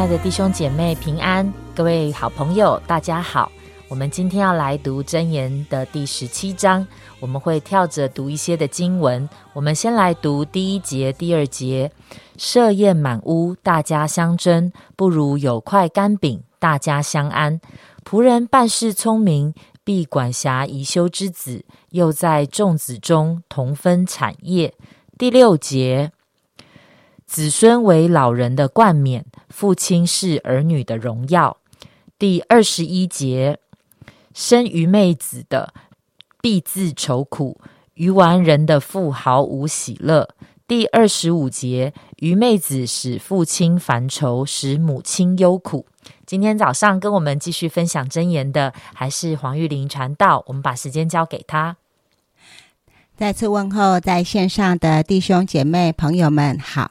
亲爱的弟兄姐妹平安，各位好朋友大家好。我们今天要来读箴言的第十七章，我们会跳着读一些的经文。我们先来读第一节、第二节：设宴满屋，大家相争，不如有块干饼，大家相安。仆人办事聪明，必管辖宜修之子，又在众子中同分产业。第六节。子孙为老人的冠冕，父亲是儿女的荣耀。第二十一节，生愚昧子的必自愁苦，愚顽人的父毫无喜乐。第二十五节，愚昧子使父亲烦愁，使母亲忧苦。今天早上跟我们继续分享真言的还是黄玉玲传道，我们把时间交给他。再次问候在线上的弟兄姐妹朋友们，好。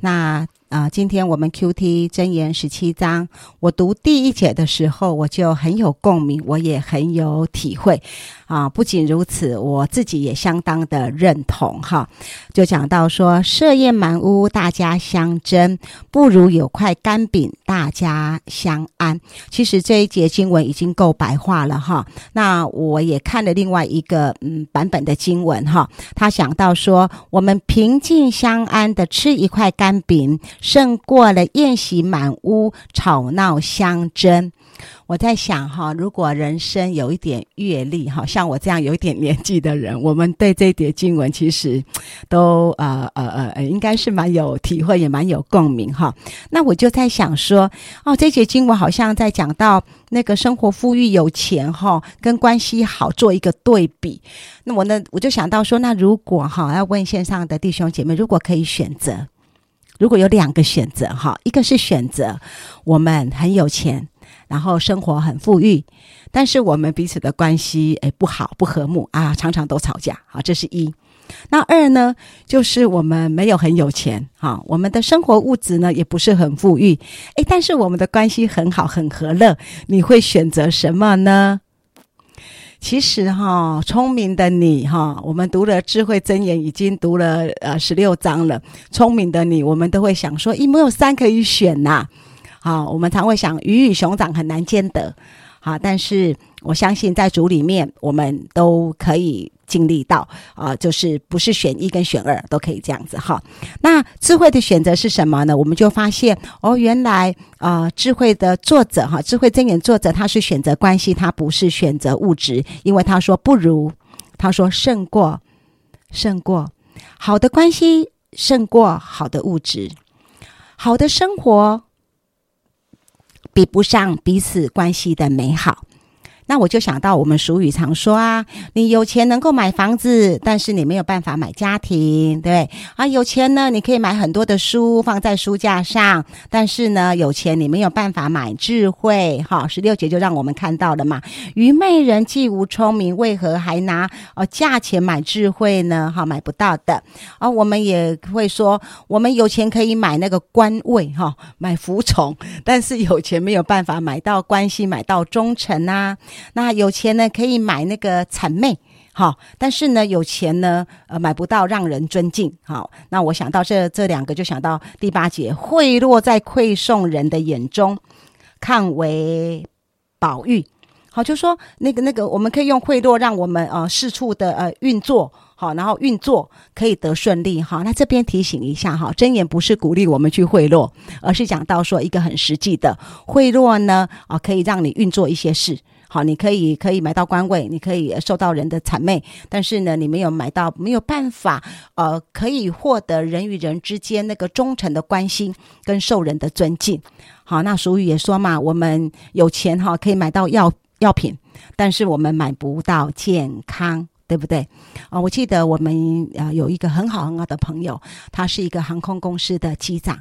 那啊，今天我们 Q T 真言十七章，我读第一节的时候，我就很有共鸣，我也很有体会。啊，不仅如此，我自己也相当的认同哈。就讲到说，设宴满屋，大家相争，不如有块干饼，大家相安。其实这一节经文已经够白话了哈。那我也看了另外一个嗯版本的经文哈，他想到说，我们平静相安的吃一块干饼，胜过了宴席满屋，吵闹相争。我在想哈，如果人生有一点阅历哈，像我这样有一点年纪的人，我们对这一叠经文其实都呃呃呃，应该是蛮有体会，也蛮有共鸣哈。那我就在想说，哦，这节经文好像在讲到那个生活富裕有钱哈，跟关系好做一个对比。那我呢，我就想到说，那如果哈，要问线上的弟兄姐妹，如果可以选择，如果有两个选择哈，一个是选择我们很有钱。然后生活很富裕，但是我们彼此的关系诶不好不和睦啊，常常都吵架好，这是一。那二呢，就是我们没有很有钱哈，我们的生活物质呢也不是很富裕诶，但是我们的关系很好很和乐。你会选择什么呢？其实哈，聪明的你哈，我们读了智慧箴言，已经读了呃十六章了。聪明的你，我们都会想说，有没有三可以选呐？好，我们常会想鱼与熊掌很难兼得，好，但是我相信在组里面，我们都可以经历到啊，就是不是选一跟选二都可以这样子哈。那智慧的选择是什么呢？我们就发现哦，原来啊，智慧的作者哈，智慧真言作者他是选择关系，他不是选择物质，因为他说不如，他说胜过，胜过好的关系胜过好的物质，好的生活。比不上彼此关系的美好。那我就想到，我们俗语常说啊，你有钱能够买房子，但是你没有办法买家庭，对啊，有钱呢，你可以买很多的书放在书架上，但是呢，有钱你没有办法买智慧。哈，十六节就让我们看到了嘛，愚昧人既无聪明，为何还拿呃价钱买智慧呢？哈，买不到的。啊，我们也会说，我们有钱可以买那个官位，哈，买服从，但是有钱没有办法买到关系，买到忠诚啊。那有钱呢，可以买那个谄媚，好，但是呢，有钱呢，呃，买不到让人尊敬，好。那我想到这这两个，就想到第八节，贿赂在馈送人的眼中看为宝玉，好，就说那个那个，我们可以用贿赂让我们呃四处的呃运作好，然后运作可以得顺利哈。那这边提醒一下哈，真言不是鼓励我们去贿赂，而是讲到说一个很实际的贿赂呢啊，可以让你运作一些事。好，你可以可以买到官位，你可以受到人的谄媚，但是呢，你没有买到，没有办法，呃，可以获得人与人之间那个忠诚的关心跟受人的尊敬。好，那俗语也说嘛，我们有钱哈，可以买到药药品，但是我们买不到健康，对不对？啊，我记得我们啊有一个很好很好的朋友，他是一个航空公司的机长。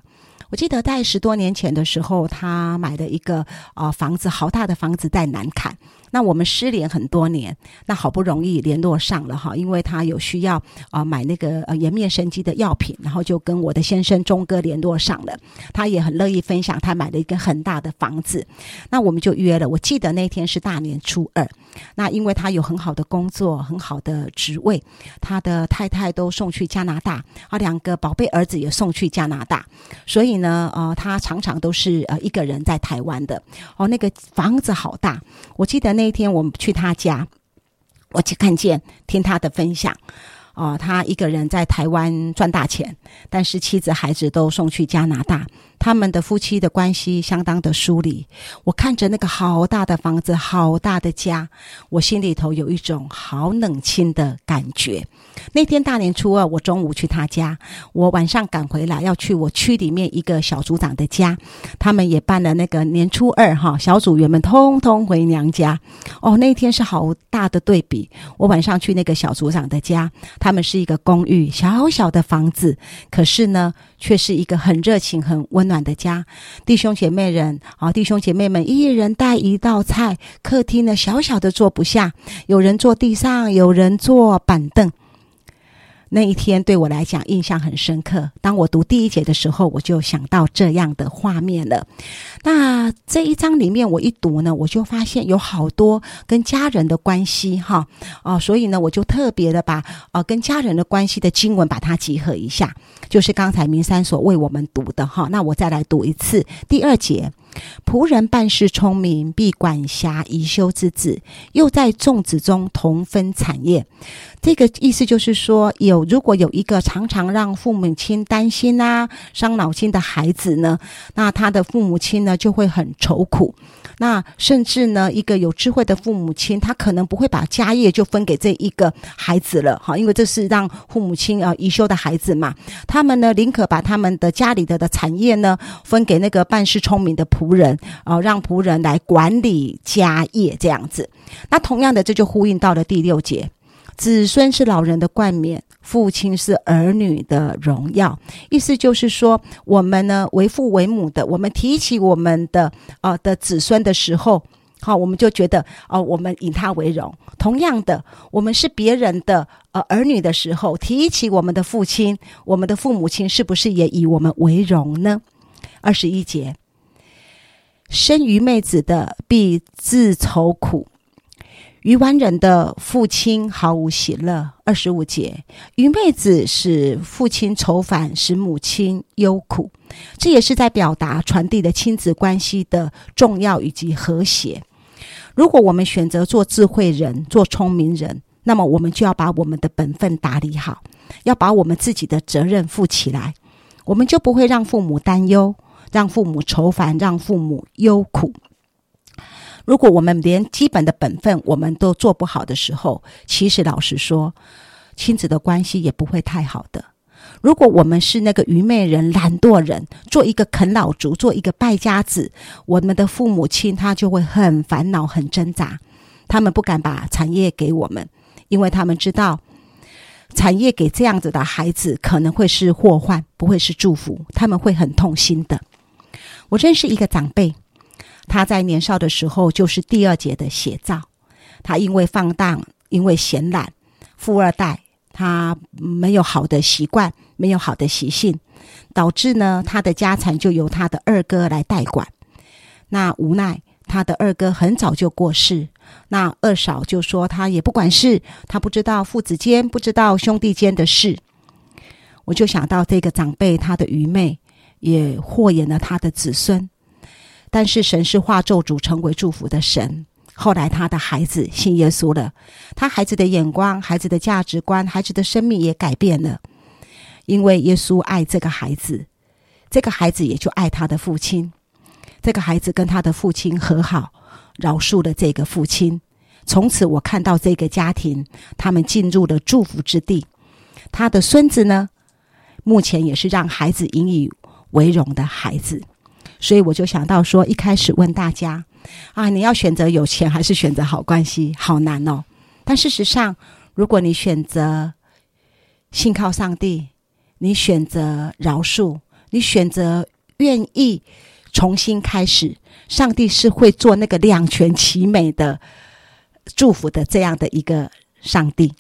我记得在十多年前的时候，他买的一个啊房子，好大的房子在南坎。那我们失联很多年，那好不容易联络上了哈，因为他有需要啊买那个呃颜面生机的药品，然后就跟我的先生钟哥联络上了。他也很乐意分享，他买了一个很大的房子。那我们就约了。我记得那天是大年初二。那因为他有很好的工作，很好的职位，他的太太都送去加拿大，啊，两个宝贝儿子也送去加拿大，所以。呢，呃，他常常都是呃一个人在台湾的。哦，那个房子好大，我记得那一天我们去他家，我就看见听他的分享。哦，他一个人在台湾赚大钱，但是妻子孩子都送去加拿大。他们的夫妻的关系相当的疏离。我看着那个好大的房子，好大的家，我心里头有一种好冷清的感觉。那天大年初二，我中午去他家，我晚上赶回来要去我区里面一个小组长的家，他们也办了那个年初二哈，小组员们通通回娘家。哦，那天是好大的对比。我晚上去那个小组长的家，他们是一个公寓，小小的房子，可是呢，却是一个很热情、很温。暖的家，弟兄姐妹人啊，弟兄姐妹们一人带一道菜。客厅呢，小小的坐不下，有人坐地上，有人坐板凳。那一天对我来讲印象很深刻。当我读第一节的时候，我就想到这样的画面了。那这一章里面，我一读呢，我就发现有好多跟家人的关系哈哦，所以呢，我就特别的把呃跟家人的关系的经文把它集合一下，就是刚才明山所为我们读的哈。那我再来读一次第二节。仆人办事聪明，必管辖宜修之子，又在众子中同分产业。这个意思就是说，有如果有一个常常让父母亲担心啊、伤脑筋的孩子呢，那他的父母亲呢就会很愁苦。那甚至呢，一个有智慧的父母亲，他可能不会把家业就分给这一个孩子了，哈，因为这是让父母亲啊宜修的孩子嘛。他们呢，宁可把他们的家里的的产业呢分给那个办事聪明的仆人，啊，让仆人来管理家业这样子。那同样的，这就呼应到了第六节。子孙是老人的冠冕，父亲是儿女的荣耀。意思就是说，我们呢为父为母的，我们提起我们的呃的子孙的时候，好，我们就觉得哦，我们以他为荣。同样的，我们是别人的呃儿女的时候，提起我们的父亲，我们的父母亲，是不是也以我们为荣呢？二十一节，生愚昧子的必自愁苦。愚顽人的父亲毫无喜乐。二十五节，愚昧子使父亲愁烦，使母亲忧苦。这也是在表达传递的亲子关系的重要以及和谐。如果我们选择做智慧人、做聪明人，那么我们就要把我们的本分打理好，要把我们自己的责任负起来，我们就不会让父母担忧，让父母愁烦，让父母忧苦。如果我们连基本的本分我们都做不好的时候，其实老实说，亲子的关系也不会太好的。如果我们是那个愚昧人、懒惰人，做一个啃老族，做一个败家子，我们的父母亲他就会很烦恼、很挣扎，他们不敢把产业给我们，因为他们知道产业给这样子的孩子可能会是祸患，不会是祝福，他们会很痛心的。我认识一个长辈。他在年少的时候就是第二节的写照。他因为放荡，因为闲懒，富二代，他没有好的习惯，没有好的习性，导致呢他的家产就由他的二哥来代管。那无奈他的二哥很早就过世，那二嫂就说他也不管事，他不知道父子间，不知道兄弟间的事。我就想到这个长辈他的愚昧，也祸延了他的子孙。但是神是化咒诅成为祝福的神。后来他的孩子信耶稣了，他孩子的眼光、孩子的价值观、孩子的生命也改变了。因为耶稣爱这个孩子，这个孩子也就爱他的父亲。这个孩子跟他的父亲和好，饶恕了这个父亲。从此，我看到这个家庭，他们进入了祝福之地。他的孙子呢，目前也是让孩子引以为荣的孩子。所以我就想到说，一开始问大家啊，你要选择有钱还是选择好关系？好难哦。但事实上，如果你选择信靠上帝，你选择饶恕，你选择愿意重新开始，上帝是会做那个两全其美的祝福的这样的一个上帝。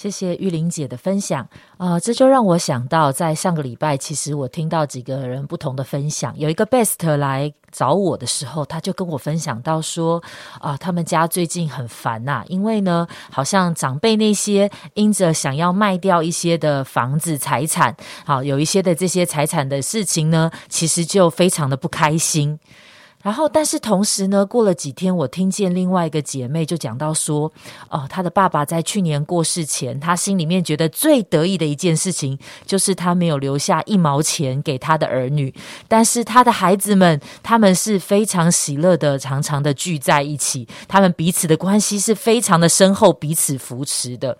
谢谢玉玲姐的分享啊、这就让我想到，在上个礼拜，其实我听到几个人不同的分享。有一个 Best 来找我的时候，他就跟我分享到说，啊、他们家最近很烦呐、因为呢，好像长辈那些因着想要卖掉一些的房子财产，好有一些的这些财产的事情呢，其实就非常的不开心。然后，但是同时呢，过了几天，我听见另外一个姐妹就讲到说，哦，她的爸爸在去年过世前，她心里面觉得最得意的一件事情，就是他没有留下一毛钱给他的儿女，但是他的孩子们，他们是非常喜乐的，常常的聚在一起，他们彼此的关系是非常的深厚，彼此扶持的。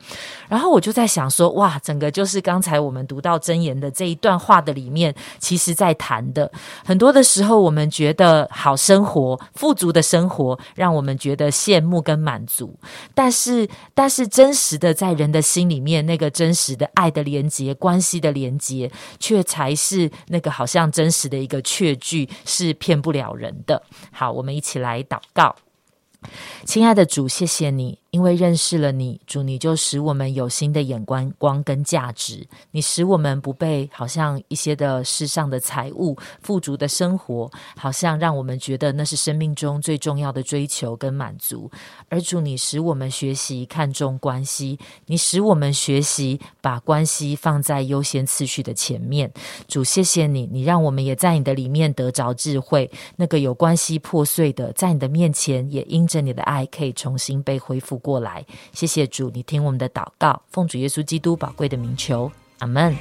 然后我就在想说，哇，整个就是刚才我们读到箴言的这一段话的里面，其实在谈的很多的时候，我们觉得好好生活、富足的生活，让我们觉得羡慕跟满足。但是，但是真实的在人的心里面，那个真实的爱的连接、关系的连接，却才是那个好像真实的一个确据，是骗不了人的。好，我们一起来祷告。亲爱的主，谢谢你，因为认识了你，主你就使我们有新的眼光、光跟价值。你使我们不被好像一些的世上的财物、富足的生活，好像让我们觉得那是生命中最重要的追求跟满足。而主，你使我们学习看重关系，你使我们学习把关系放在优先次序的前面。主，谢谢你，你让我们也在你的里面得着智慧。那个有关系破碎的，在你的面前也因着你的爱，可以重新被恢复过来，谢谢主，你听我们的祷告，奉主耶稣基督宝贵的名求。阿门。